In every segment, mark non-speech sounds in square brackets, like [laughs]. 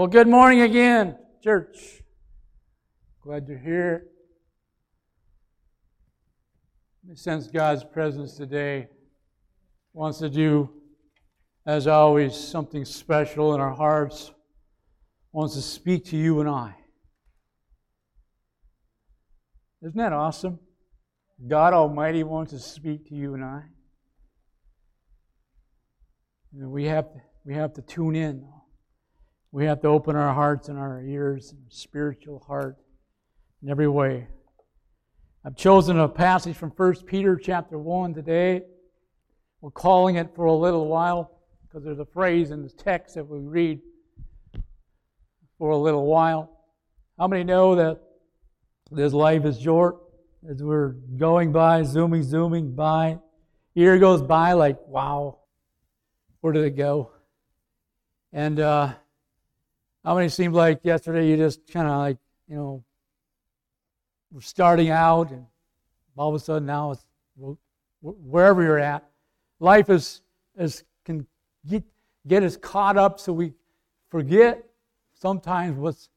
Well, good morning again, church. Glad you're here. I sense God's presence today. Wants to do, as always, something special in our hearts. Wants to speak to you and I. Isn't that awesome? God Almighty wants to speak to you and I. And we have we have to tune in. We have to open our hearts and our ears and spiritual heart in every way. I've chosen a passage from 1 Peter chapter 1 today. We're calling it for a little while because there's a phrase in the text that we read for a little while. How many know that this life is short? As we're going by, zooming, zooming by, year goes by like, wow, where did it go? And uh, how many seemed like yesterday you just kind of like, you know, we're starting out and all of a sudden now it's wherever you're at. Life is, is can get, get us caught up so we forget sometimes what's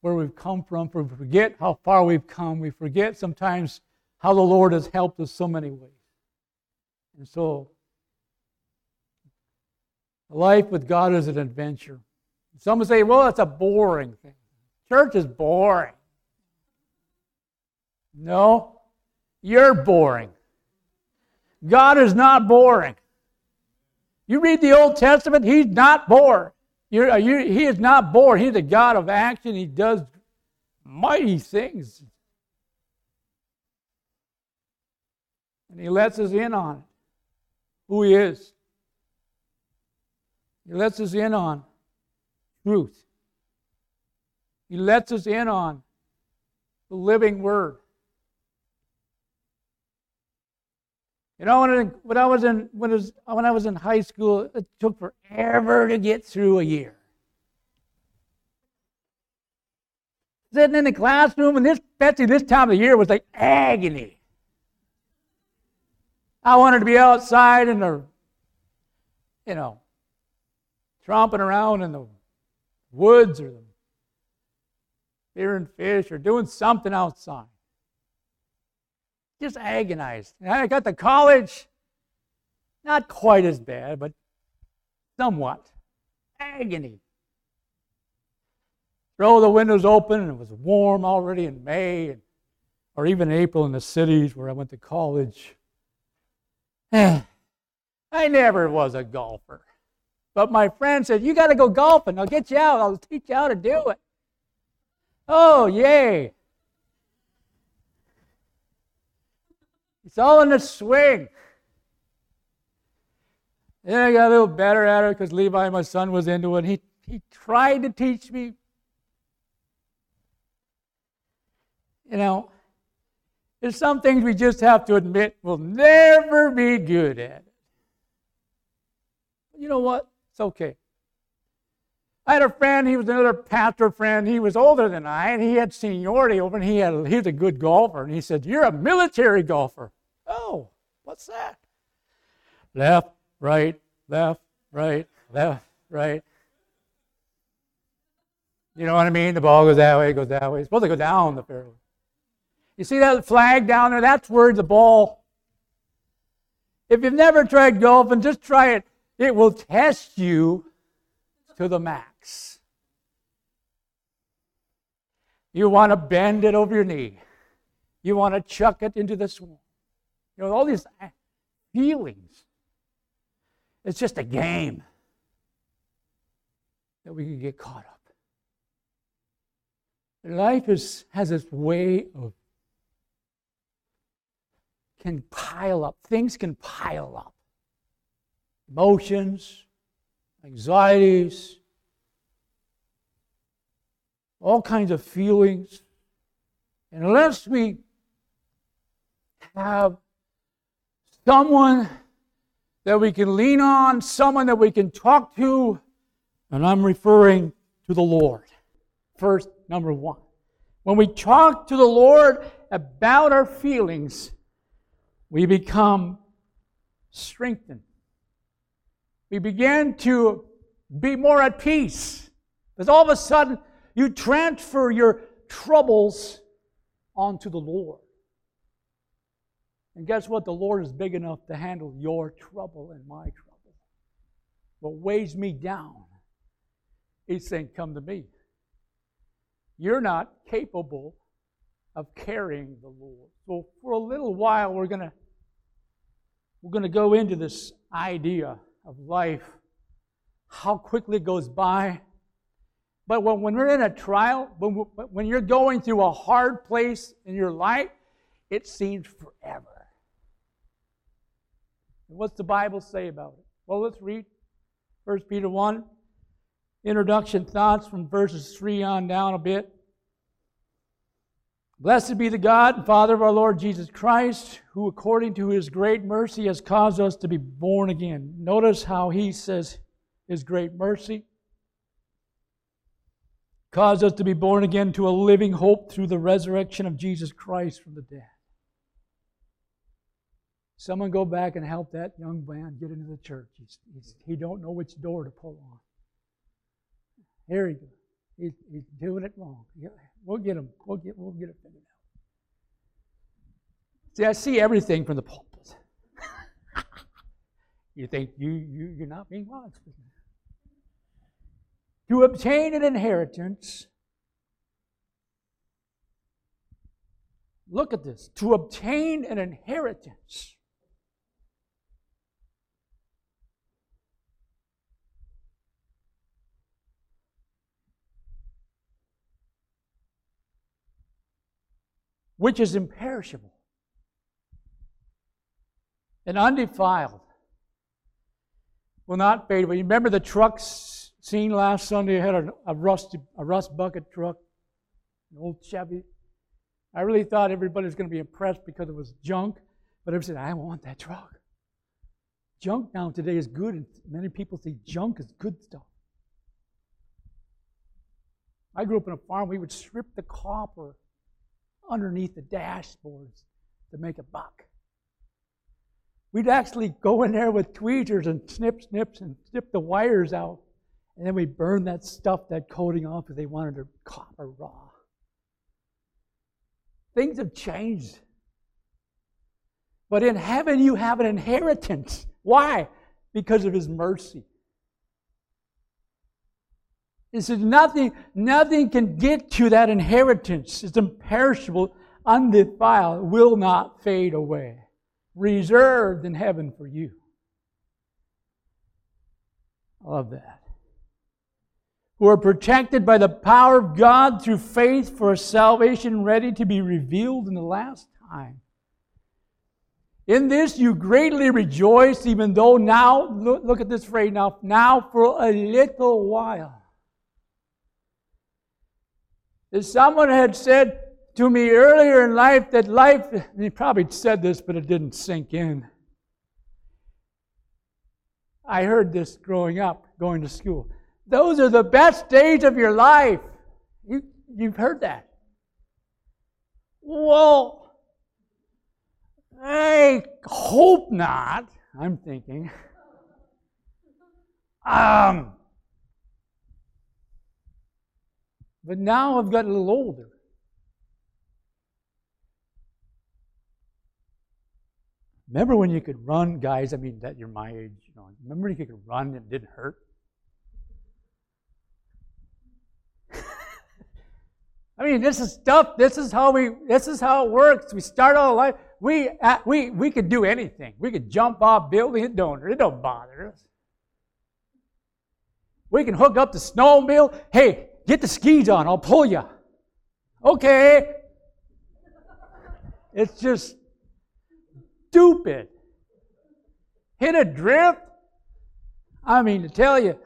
where we've come from, we forget how far we've come, we forget sometimes how the Lord has helped us so many ways. And so life with God is an adventure. Some would say, well, that's a boring thing. Church is boring. No, you're boring. God is not boring. You read the Old Testament, He's not bored. You, he is not bored. He's a God of action. He does mighty things. And He lets us in on who He is. He lets us in on truth. He lets us in on the living Word. You know, when, I was in when, was, when I was in high school, it took forever to get through a year. Sitting in the classroom, and this Betsy, this time of the year was like agony. I wanted to be outside in the, you know, tromping around in the woods or the spearing fish or doing something outside just agonized. And I got to college, not quite as bad, but somewhat. Agony. Throw the windows open, and it was warm already in May, or even April in the cities where I went to college. [sighs] I never was a golfer. But my friend said, You got to go golfing. I'll get you out. I'll teach you how to do it. Oh, yay. It's all in the swing. Then I got a little better at it because Levi, my son, was into it. He, he tried to teach me. You know, there's some things we just have to admit we'll never be good at. You know what? It's okay. I had a friend, he was another pastor friend. He was older than I, and he had seniority over, and he, had, he was a good golfer. And he said, You're a military golfer. Oh, what's that? Left, right, left, right, left, right. You know what I mean? The ball goes that way, it goes that way. It's supposed to go down the fairway. You see that flag down there? That's where the ball. If you've never tried golfing, just try it. It will test you to the max. You want to bend it over your knee. You want to chuck it into the swamp. You know, all these feelings. It's just a game that we can get caught up. Life is, has its way of can pile up. Things can pile up. Emotions, anxieties, all kinds of feelings. And unless we have someone that we can lean on, someone that we can talk to, and I'm referring to the Lord. First, number one. When we talk to the Lord about our feelings, we become strengthened. We begin to be more at peace. Because all of a sudden, you transfer your troubles onto the Lord. And guess what? The Lord is big enough to handle your trouble and my trouble. What weighs me down, He's saying, Come to me. You're not capable of carrying the Lord. So for a little while, we're going to we're going to go into this idea of life, how quickly it goes by. But when, when we're in a trial, when, when you're going through a hard place in your life, it seems forever. What's the Bible say about it? Well, let's read 1 Peter 1. Introduction thoughts from verses 3 on down a bit. Blessed be the God and Father of our Lord Jesus Christ, who according to his great mercy has caused us to be born again. Notice how he says his great mercy caused us to be born again to a living hope through the resurrection of Jesus Christ from the dead. Someone go back and help that young man get into the church. He's, he's, he don't know which door to pull on. Here he goes. He's, he's doing it wrong. We'll get them. We'll get, we'll get it figured out. See, I see everything from the pulpit. [laughs] you think you, you, you're not being wise. To obtain an inheritance, look at this. To obtain an inheritance. Which is imperishable and undefiled, will not fade away. You remember the trucks seen last Sunday? I had a, a, rust, a rust bucket truck, an old Chevy. I really thought everybody was going to be impressed because it was junk, but everybody said, I want that truck. Junk now today is good, and many people say junk is good stuff. I grew up in a farm, we would strip the copper underneath the dashboards to make a buck. We'd actually go in there with tweezers and snip, snips, and snip the wires out. And then we burn that stuff, that coating off if they wanted to copper raw. Things have changed. But in heaven, you have an inheritance. Why? Because of His mercy. He says, nothing, nothing can get to that inheritance. It's imperishable, undefiled, will not fade away. Reserved in heaven for you. I love that. Who are protected by the power of God through faith for salvation ready to be revealed in the last time. In this you greatly rejoice, even though now, look, look at this phrase now, now for a little while if someone had said to me earlier in life that life, he probably said this, but it didn't sink in. I heard this growing up, going to school. Those are the best days of your life. You, you've heard that. Well, I hope not, I'm thinking. Um, But now I've gotten a little older. Remember when you could run, guys? I mean, that you're my age. You know, remember when you could run and it didn't hurt? [laughs] I mean, this is stuff. This is how we. This is how it works. We start our life. We uh, we we could do anything. We could jump off buildings. It don't. It don't bother us. We can hook up the snowmobile. Hey, Get the skis on, I'll pull you. Okay. It's just stupid. Hit a drift? I mean, to tell you,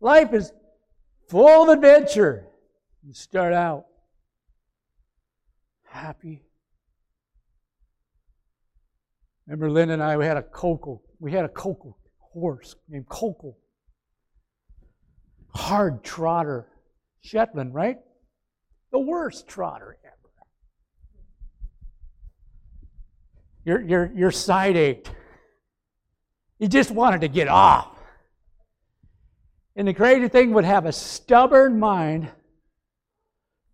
life is full of adventure. You start out happy. Remember, Lynn and I, we had a cocoa. We had a cocoa horse named Coco hard trotter Shetland, right? The worst trotter ever. Your, your, your side ached. You just wanted to get off. And the crazy thing would have a stubborn mind,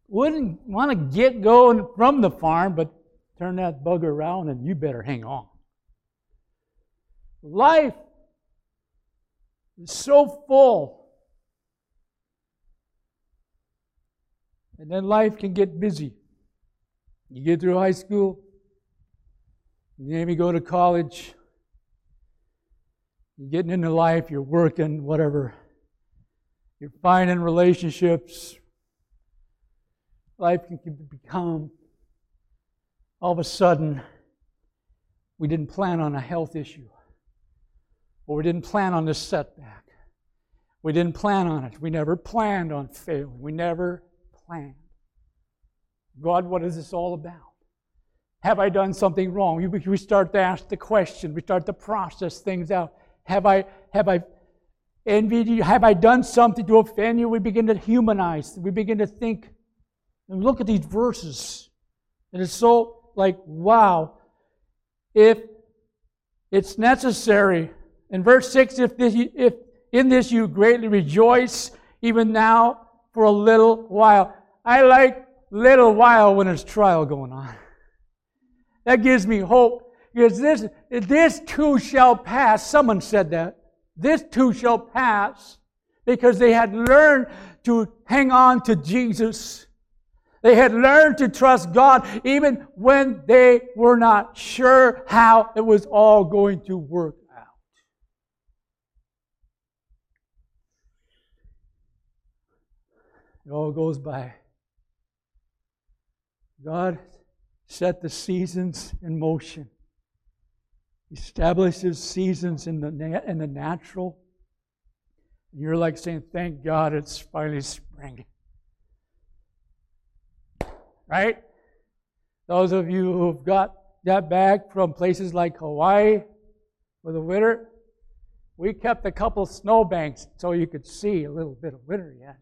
wouldn't want to get going from the farm, but turn that bugger around and you better hang on. Life is so full. And then life can get busy. You get through high school, you maybe go to college, you're getting into life, you're working, whatever. You're finding relationships. Life can become, all of a sudden, we didn't plan on a health issue. Or we didn't plan on this setback. We didn't plan on it. We never planned on failing. We never planned. God, what is this all about? Have I done something wrong? We start to ask the question. We start to process things out. Have I, have I envied you? Have I done something to offend you? We begin to humanize. We begin to think and look at these verses. And it's so like, wow. If it's necessary, in verse 6, if, this, if in this you greatly rejoice, even now for a little while. I like little while when there's trial going on. That gives me hope because this, this too shall pass. Someone said that. This too shall pass because they had learned to hang on to Jesus. They had learned to trust God even when they were not sure how it was all going to work out. It all goes by. God set the seasons in motion establishes seasons in the, in the natural. You're like saying, Thank God it's finally spring. Right? Those of you who've got that back from places like Hawaii for the winter, we kept a couple snowbanks so you could see a little bit of winter yet.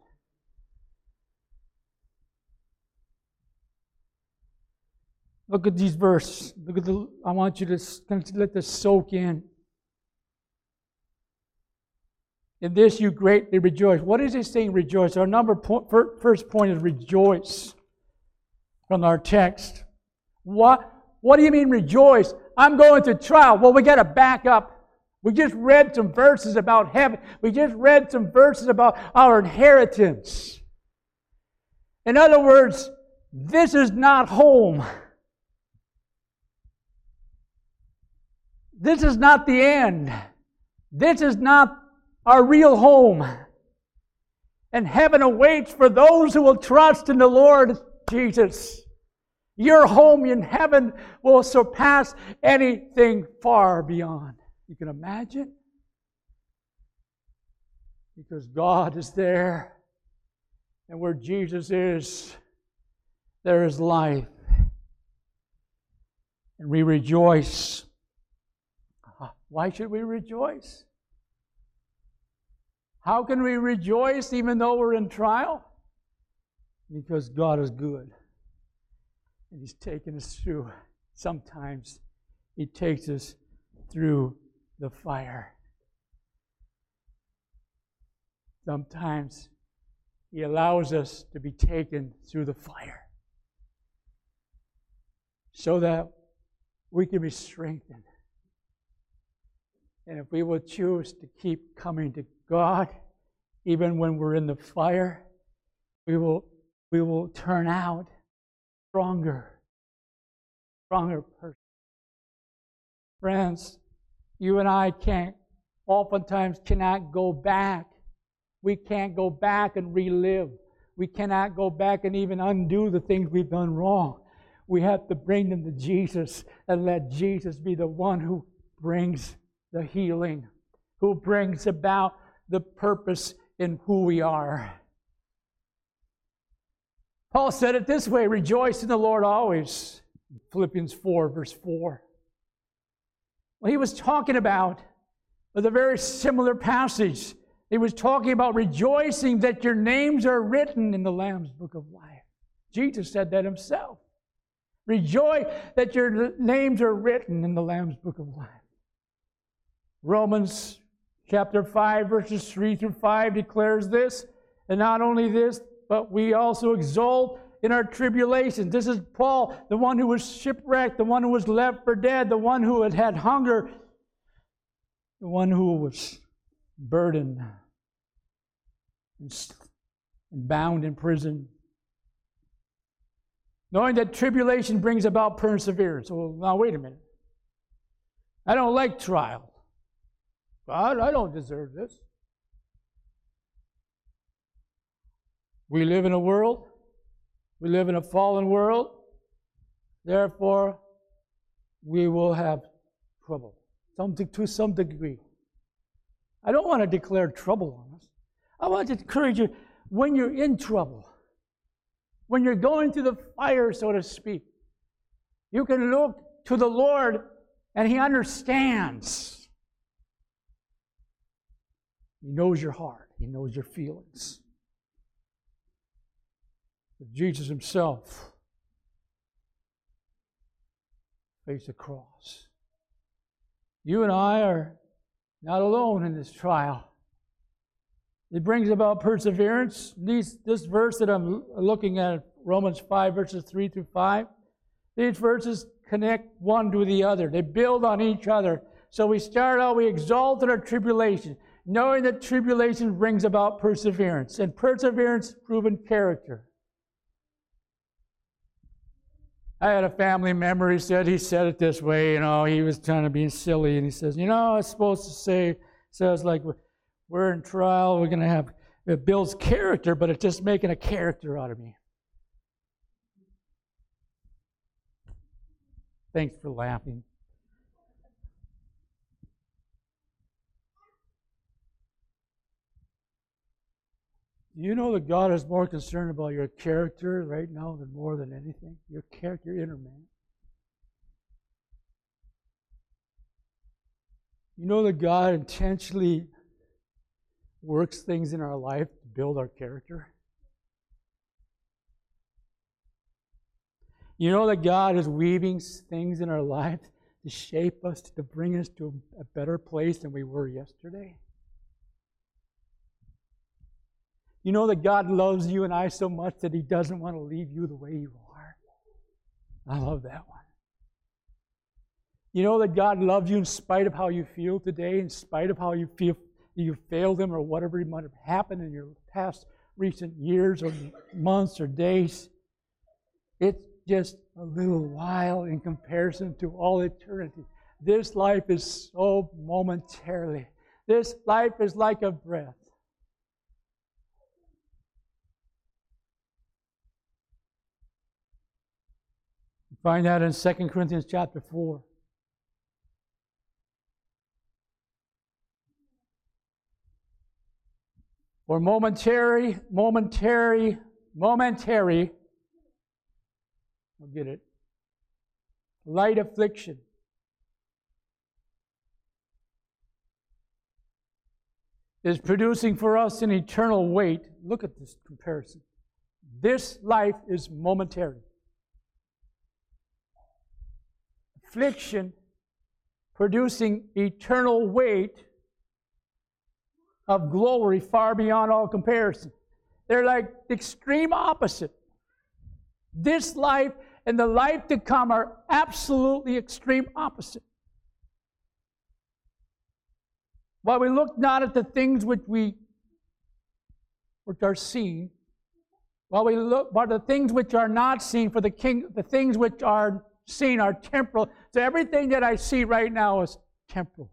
Look at these verses. Look at the. I want you to let this soak in. In this you greatly rejoice. What is he saying? Rejoice. Our number point, first point is rejoice from our text. What? What do you mean rejoice? I'm going to trial. Well, we got to back up. We just read some verses about heaven. We just read some verses about our inheritance. In other words, this is not home. This is not the end. This is not our real home. And heaven awaits for those who will trust in the Lord Jesus. Your home in heaven will surpass anything far beyond. You can imagine? Because God is there. And where Jesus is, there is life. And we rejoice why should we rejoice? How can we rejoice even though we're in trial? Because God is good. And He's taken us through. Sometimes He takes us through the fire. Sometimes He allows us to be taken through the fire so that we can be strengthened and if we will choose to keep coming to God, even when we're in the fire, we will, we will turn out stronger, stronger person. Friends, you and I can't, oftentimes cannot go back. We can't go back and relive. We cannot go back and even undo the things we've done wrong. We have to bring them to Jesus and let Jesus be the one who brings the healing, who brings about the purpose in who we are. Paul said it this way rejoice in the Lord always. Philippians 4, verse 4. Well, he was talking about with a very similar passage. He was talking about rejoicing that your names are written in the Lamb's book of life. Jesus said that himself. Rejoice that your names are written in the Lamb's book of life. Romans chapter 5, verses 3 through 5 declares this. And not only this, but we also exult in our tribulation. This is Paul, the one who was shipwrecked, the one who was left for dead, the one who had had hunger, the one who was burdened and bound in prison. Knowing that tribulation brings about perseverance. Well, now wait a minute. I don't like trial. God, I don't deserve this. We live in a world, we live in a fallen world, therefore, we will have trouble something to some degree. I don't want to declare trouble on us. I want to encourage you when you're in trouble, when you're going through the fire, so to speak, you can look to the Lord and He understands. He knows your heart, He knows your feelings. Jesus himself faced the cross. You and I are not alone in this trial. It brings about perseverance. These, this verse that I'm looking at, Romans 5, verses 3 through 5, these verses connect one to the other. They build on each other. So we start out, we exalt in our tribulation, knowing that tribulation brings about perseverance, and perseverance, proven character. I had a family member, he said, he said it this way, you know, he was trying to be silly, and he says, you know, I was supposed to say, says like, we're in trial, we're going to have, it builds character, but it's just making a character out of me. Thanks for laughing. You know that God is more concerned about your character right now than more than anything? Your character, your inner man. You know that God intentionally works things in our life to build our character? You know that God is weaving things in our life to shape us, to bring us to a better place than we were yesterday? You know that God loves you and I so much that He doesn't want to leave you the way you are. I love that one. You know that God loves you in spite of how you feel today, in spite of how you feel you failed Him or whatever might have happened in your past recent years or months or days. It's just a little while in comparison to all eternity. This life is so momentarily. This life is like a breath. Find that in 2 Corinthians chapter 4. For momentary, momentary, momentary, I'll get it, light affliction. Is producing for us an eternal weight. Look at this comparison. This life is momentary. Affliction producing eternal weight of glory far beyond all comparison. They're like the extreme opposite. This life and the life to come are absolutely extreme opposite. While we look not at the things which we which are seen, while we look but the things which are not seen, for the king the things which are seen are temporal. So everything that I see right now is temporal.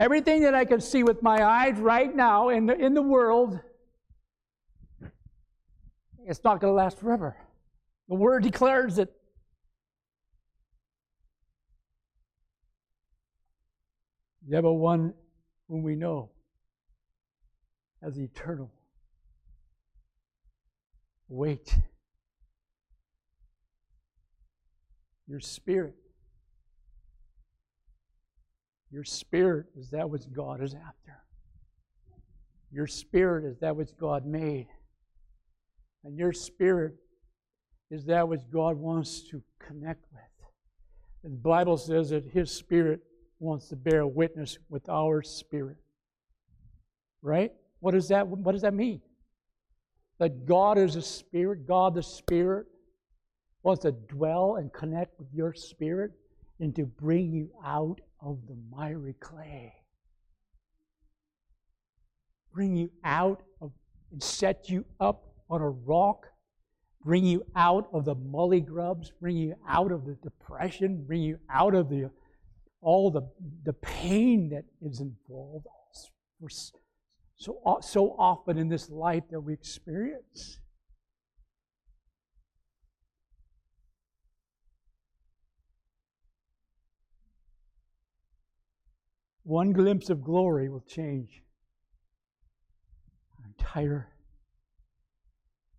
Everything that I can see with my eyes right now in the, in the world, it's not going to last forever. The Word declares it. Yet but one whom we know as eternal. Wait. Your spirit. Your spirit is that which God is after. Your spirit is that which God made. And your spirit is that which God wants to connect with. And the Bible says that His Spirit wants to bear witness with our spirit. Right? What does that what does that mean? That God is a spirit, God the spirit to dwell and connect with your spirit and to bring you out of the miry clay. Bring you out of and set you up on a rock, bring you out of the mully grubs, bring you out of the depression, bring you out of the all the, the pain that is involved so, so often in this life that we experience. One glimpse of glory will change our entire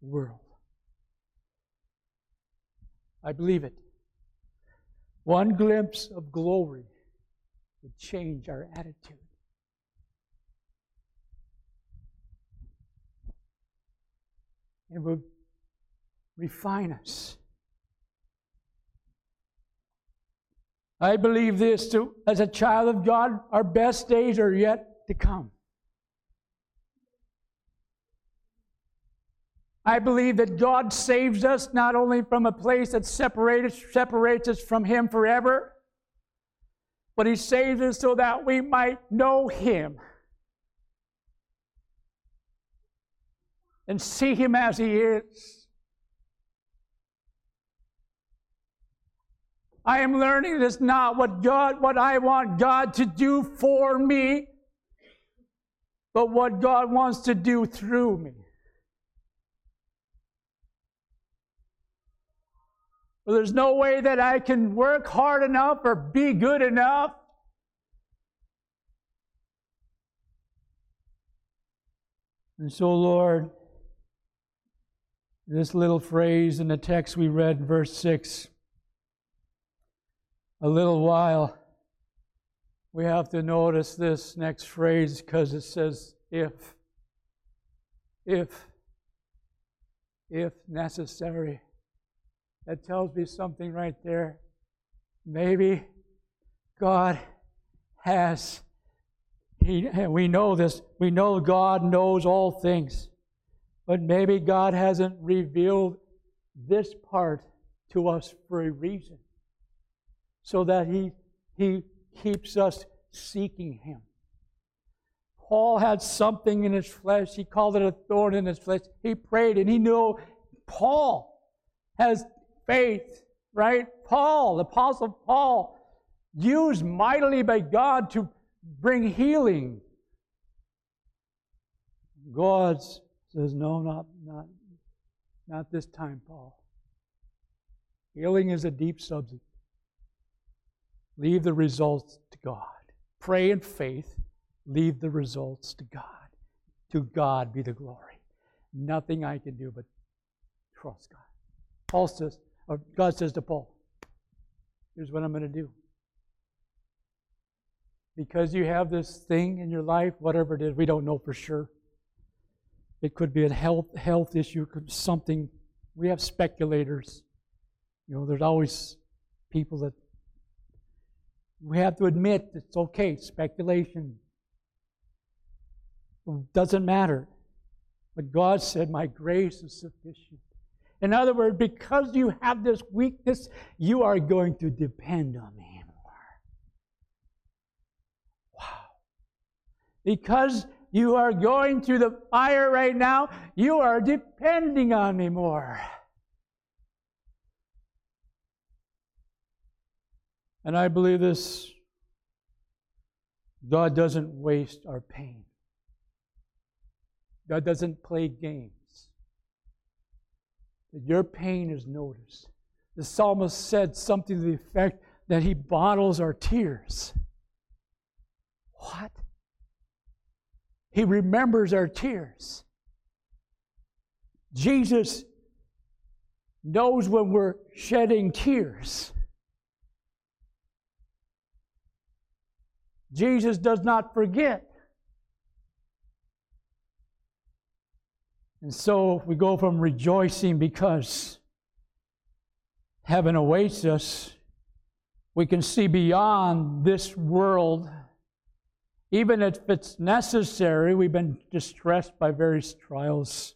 world. I believe it. One glimpse of glory would change our attitude. It would refine us. I believe this too. as a child of God, our best days are yet to come. I believe that God saves us not only from a place that separates, separates us from Him forever, but He saves us so that we might know Him and see Him as He is. I am learning it is not what God, what I want God to do for me, but what God wants to do through me. Well, there's no way that I can work hard enough or be good enough. And so, Lord, this little phrase in the text we read, verse 6 a little while, we have to notice this next phrase because it says, if, if, if necessary. That tells me something right there. Maybe God has, he, we know this, we know God knows all things, but maybe God hasn't revealed this part to us for a reason so that he, he keeps us seeking him. Paul had something in his flesh. He called it a thorn in his flesh. He prayed and he knew Paul has faith, right? Paul, the Apostle Paul, used mightily by God to bring healing. God says, No, not, not, not this time, Paul. Healing is a deep subject. Leave the results to God. Pray in faith. Leave the results to God. To God be the glory. Nothing I can do but trust God. Paul says, or God says to Paul, here's what I'm going to do. Because you have this thing in your life, whatever it is, we don't know for sure. It could be a health health issue, could something. We have speculators. You know, there's always people that we have to admit it's okay, speculation. It doesn't matter. But God said, My grace is sufficient. In other words, because you have this weakness, you are going to depend on me more. Wow. Because you are going through the fire right now, you are depending on me more. And I believe this God doesn't waste our pain. God doesn't play games. Your pain is noticed. The psalmist said something to the effect that he bottles our tears. What? He remembers our tears. Jesus knows when we're shedding tears. Jesus does not forget. And so we go from rejoicing because heaven awaits us We can see beyond this world. Even if it's necessary, we've been distressed by various trials.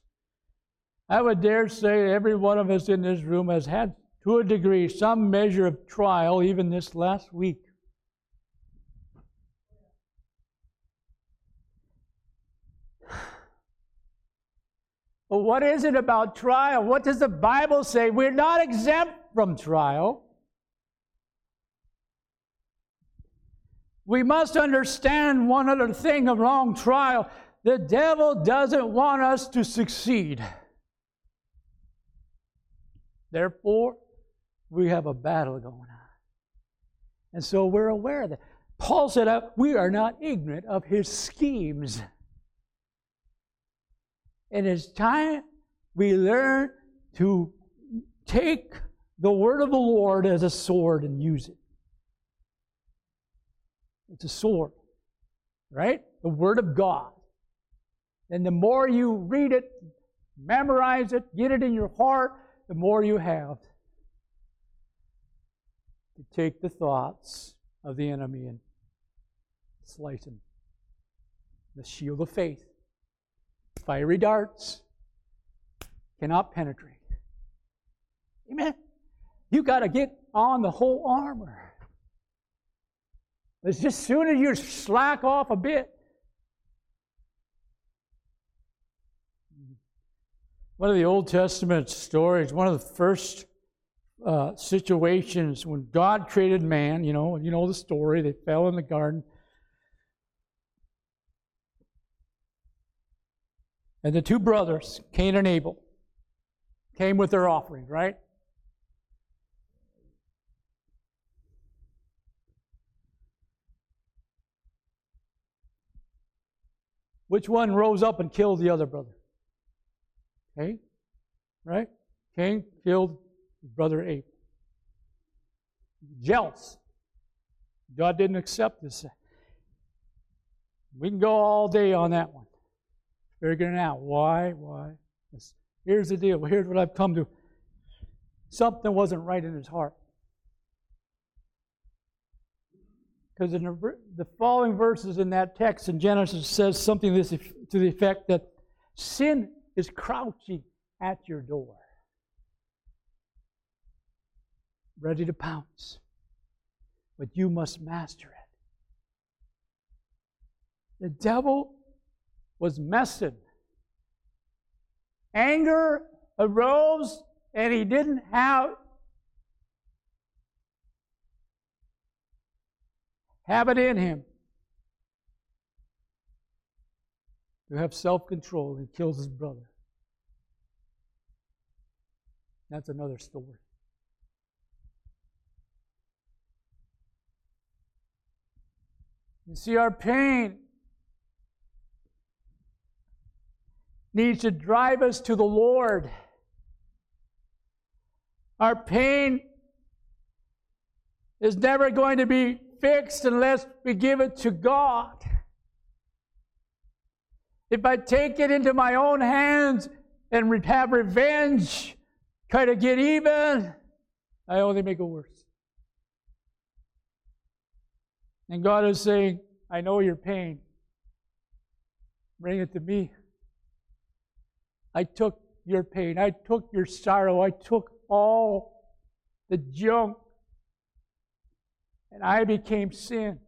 I would dare say every one of us in this room has had, to a degree, some measure of trial, even this last week. What is it about trial? What does the Bible say? We're not exempt from trial. We must understand one other thing along trial. The devil doesn't want us to succeed. Therefore, we have a battle going on. And so we're aware of that. Paul said, uh, We are not ignorant of his schemes. And it's time we learn to take the word of the Lord as a sword and use it. It's a sword, right? The word of God. And the more you read it, memorize it, get it in your heart, the more you have to take the thoughts of the enemy and slice them. The shield of faith fiery darts cannot penetrate. Amen. You got to get on the whole armor. It's just soon as you slack off a bit. One of the Old Testament stories, one of the first uh, situations when God created man, you know, you know the story, they fell in the garden. And the two brothers, Cain and Abel, came with their offering, right? Which one rose up and killed the other brother? Cain, right? Cain killed his brother Abel. Jealous. God didn't accept this. We can go all day on that one figuring out why, why. Here's the deal. Here's what I've come to. Something wasn't right in his heart. Because in the, the following verses in that text in Genesis says something to the effect that sin is crouching at your door, ready to pounce. But you must master it. The devil was messing. Anger arose, and he didn't have have it in him to have self-control. He kills his brother. That's another story. You see, our pain needs to drive us to the Lord. Our pain is never going to be fixed unless we give it to God. If I take it into my own hands and have revenge, try to get even, I only make it worse. And God is saying, I know your pain. Bring it to me. I took your pain. I took your sorrow. I took all the junk. And I became sin.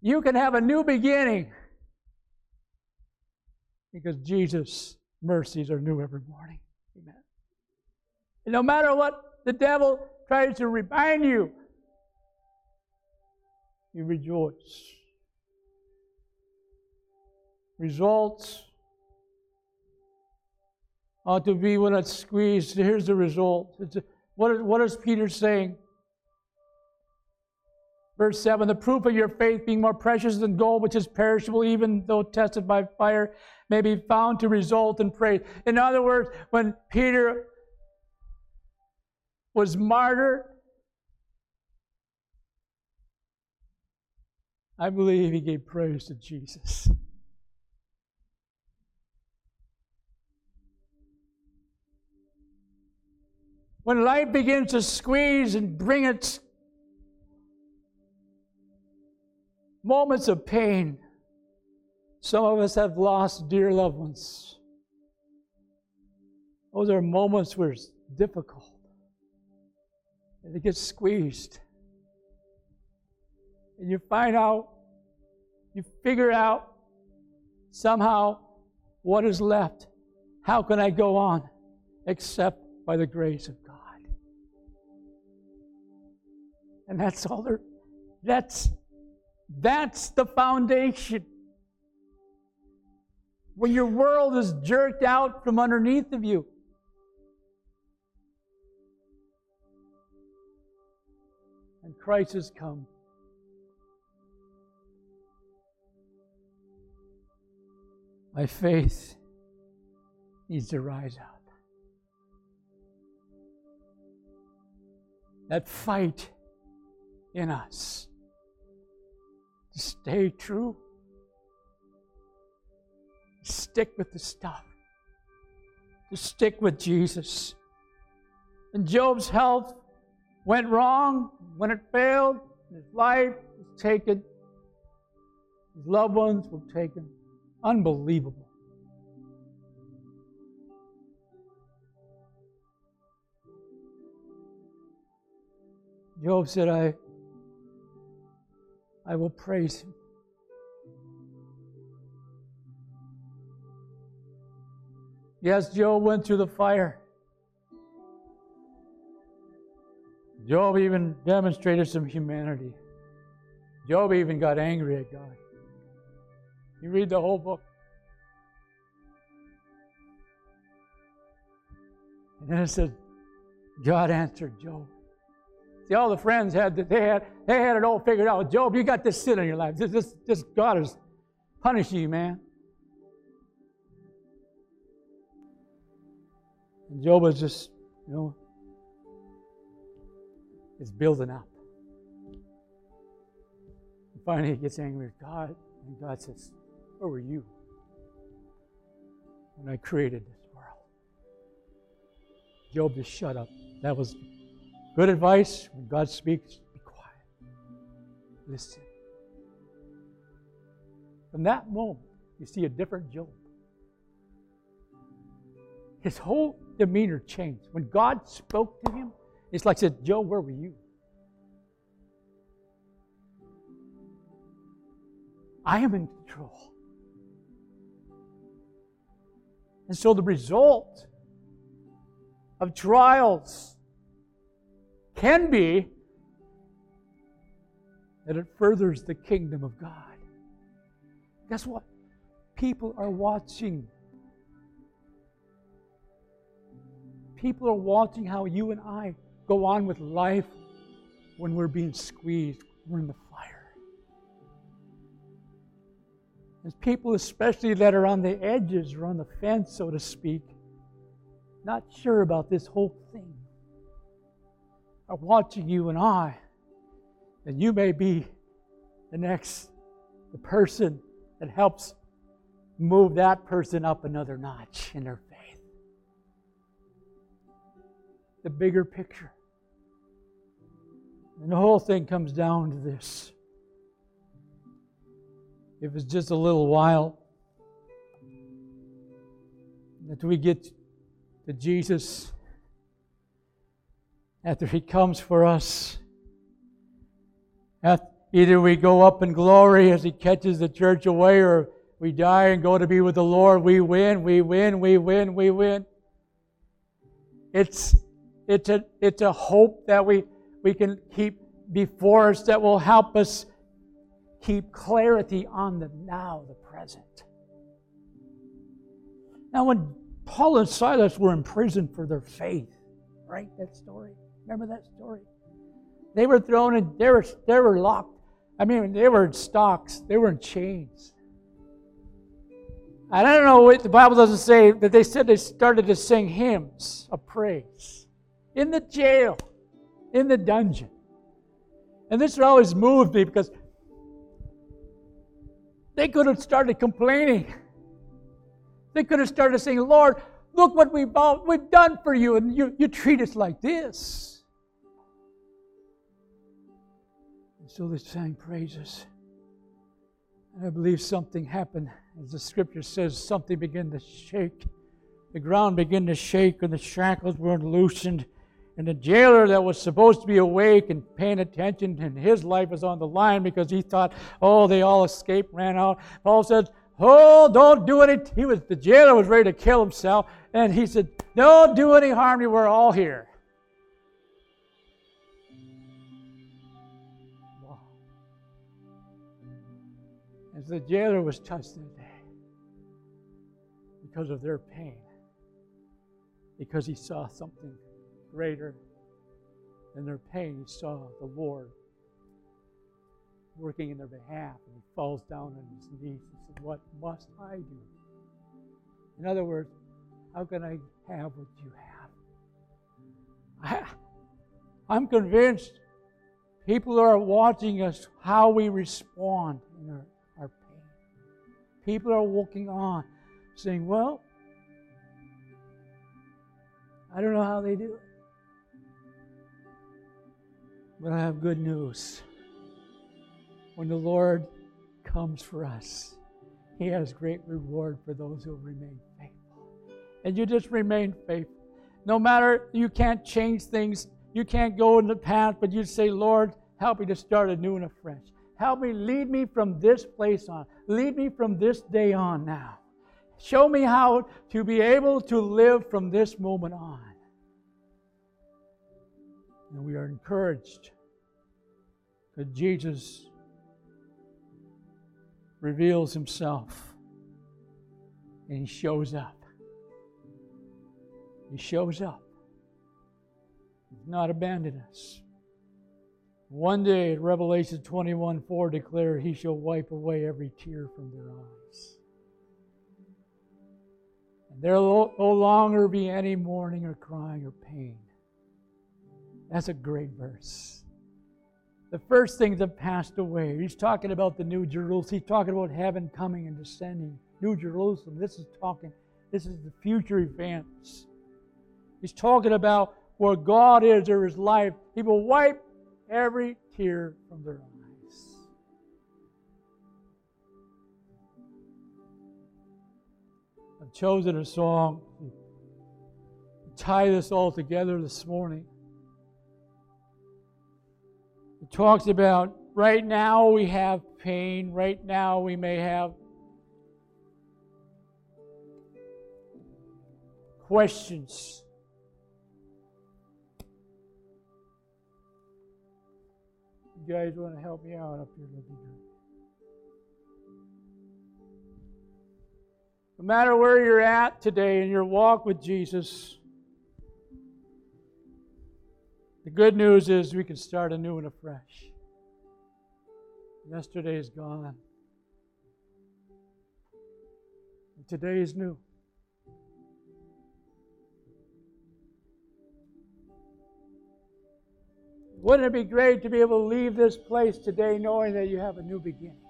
You can have a new beginning because Jesus' mercies are new every morning. Amen. And no matter what the devil tries to remind you, you rejoice. Results to be when it's squeezed. Here's the result. A, what is Peter saying? Verse 7 The proof of your faith, being more precious than gold, which is perishable, even though tested by fire, may be found to result in praise. In other words, when Peter was martyred, I believe he gave praise to Jesus. When life begins to squeeze and bring its moments of pain, some of us have lost dear loved ones. Those are moments where it's difficult. And it gets squeezed. And you find out, you figure out somehow what is left. How can I go on except by the grace of God? And that's all there that's that's the foundation. When your world is jerked out from underneath of you. And Christ has come. My faith needs to rise up. That fight in us to stay true, to stick with the stuff, to stick with Jesus. And Job's health went wrong when it failed, his life was taken, his loved ones were taken. Unbelievable. Job said, I, I will praise him. Yes, Job went through the fire. Job even demonstrated some humanity. Job even got angry at God. You read the whole book. And then it said, God answered Job. See, all the friends had they had they had it all figured out. Job, you got this sin in your life. This, this, this God is punishing you, man. And Job is just, you know, is building up. And finally, he gets angry with God, and God says, where were you when I created this world? Job just shut up. That was good advice. When God speaks, be quiet. Listen. From that moment, you see a different Job. His whole demeanor changed. When God spoke to him, it's like said, Job, where were you? I am in control. And so the result of trials can be that it furthers the kingdom of God. Guess what? People are watching. People are watching how you and I go on with life when we're being squeezed, we're in the fire. There's people, especially that are on the edges or on the fence, so to speak, not sure about this whole thing, are watching you and I. And you may be the next, the person that helps move that person up another notch in their faith. The bigger picture. And the whole thing comes down to this if it's just a little while, that we get to Jesus after He comes for us. Either we go up in glory as He catches the church away, or we die and go to be with the Lord. We win, we win, we win, we win. It's, it's, a, it's a hope that we, we can keep before us that will help us keep clarity on the now, the present. Now, when Paul and Silas were in prison for their faith, right? That story. Remember that story? They were thrown in, they were, they were locked. I mean, they were in stocks, they were in chains. And I don't know the Bible doesn't say, but they said they started to sing hymns of praise in the jail, in the dungeon. And this always moved me because they could have started complaining. They could have started saying, Lord, Look what we've, all, we've done for you, and you, you treat us like this. They sang praises. And I believe something happened. As the scripture says, something began to shake. The ground began to shake, and the shackles were loosened. And the jailer that was supposed to be awake and paying attention, and his life was on the line because he thought, oh, they all escaped, ran out. Paul said, Oh, don't do any. He was the jailer was ready to kill himself, and he said, "Don't do any harm. We're all here." The jailer was touched that day because of their pain, because he saw something greater than their pain, he saw the Lord working in their behalf. And he falls down on his knees and says, What must I do? In other words, how can I have what you have? I, I'm convinced people are watching us how we respond in our. People are walking on saying, Well, I don't know how they do it. But I have good news when the Lord comes for us, He has great reward for those who remain faithful. And you just remain faithful. No matter you can't change things, you can't go in the past, but you say, Lord, help me to start anew and afresh. Help me, lead me from this place on. Lead me from this day on now. Show me how to be able to live from this moment on. And we are encouraged that Jesus reveals himself and he shows up. He shows up. He's not abandoned us. One day, Revelation 21 4 declared, He shall wipe away every tear from their eyes. And there will no longer be any mourning or crying or pain. That's a great verse the first things have passed away. He's talking about the New Jerusalem. He's talking about heaven coming and descending. New Jerusalem. This is talking, this is the future events. He's talking about where God is or his life. He will wipe every tear from their eyes. I've chosen a song to tie this all together this morning. It talks about right now we have pain, right now we may have questions. Guys want to help me out up here? That'd be great. No matter where you're at today in your walk with Jesus, The good news is we can start anew and afresh. Yesterday is gone. And today is new. Wouldn't it be great to be able to leave this place today knowing that you have a new beginning?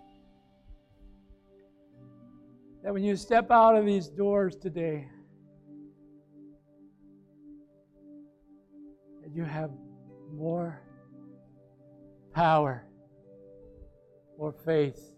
That when you step out of these doors today, that you have more power, more faith,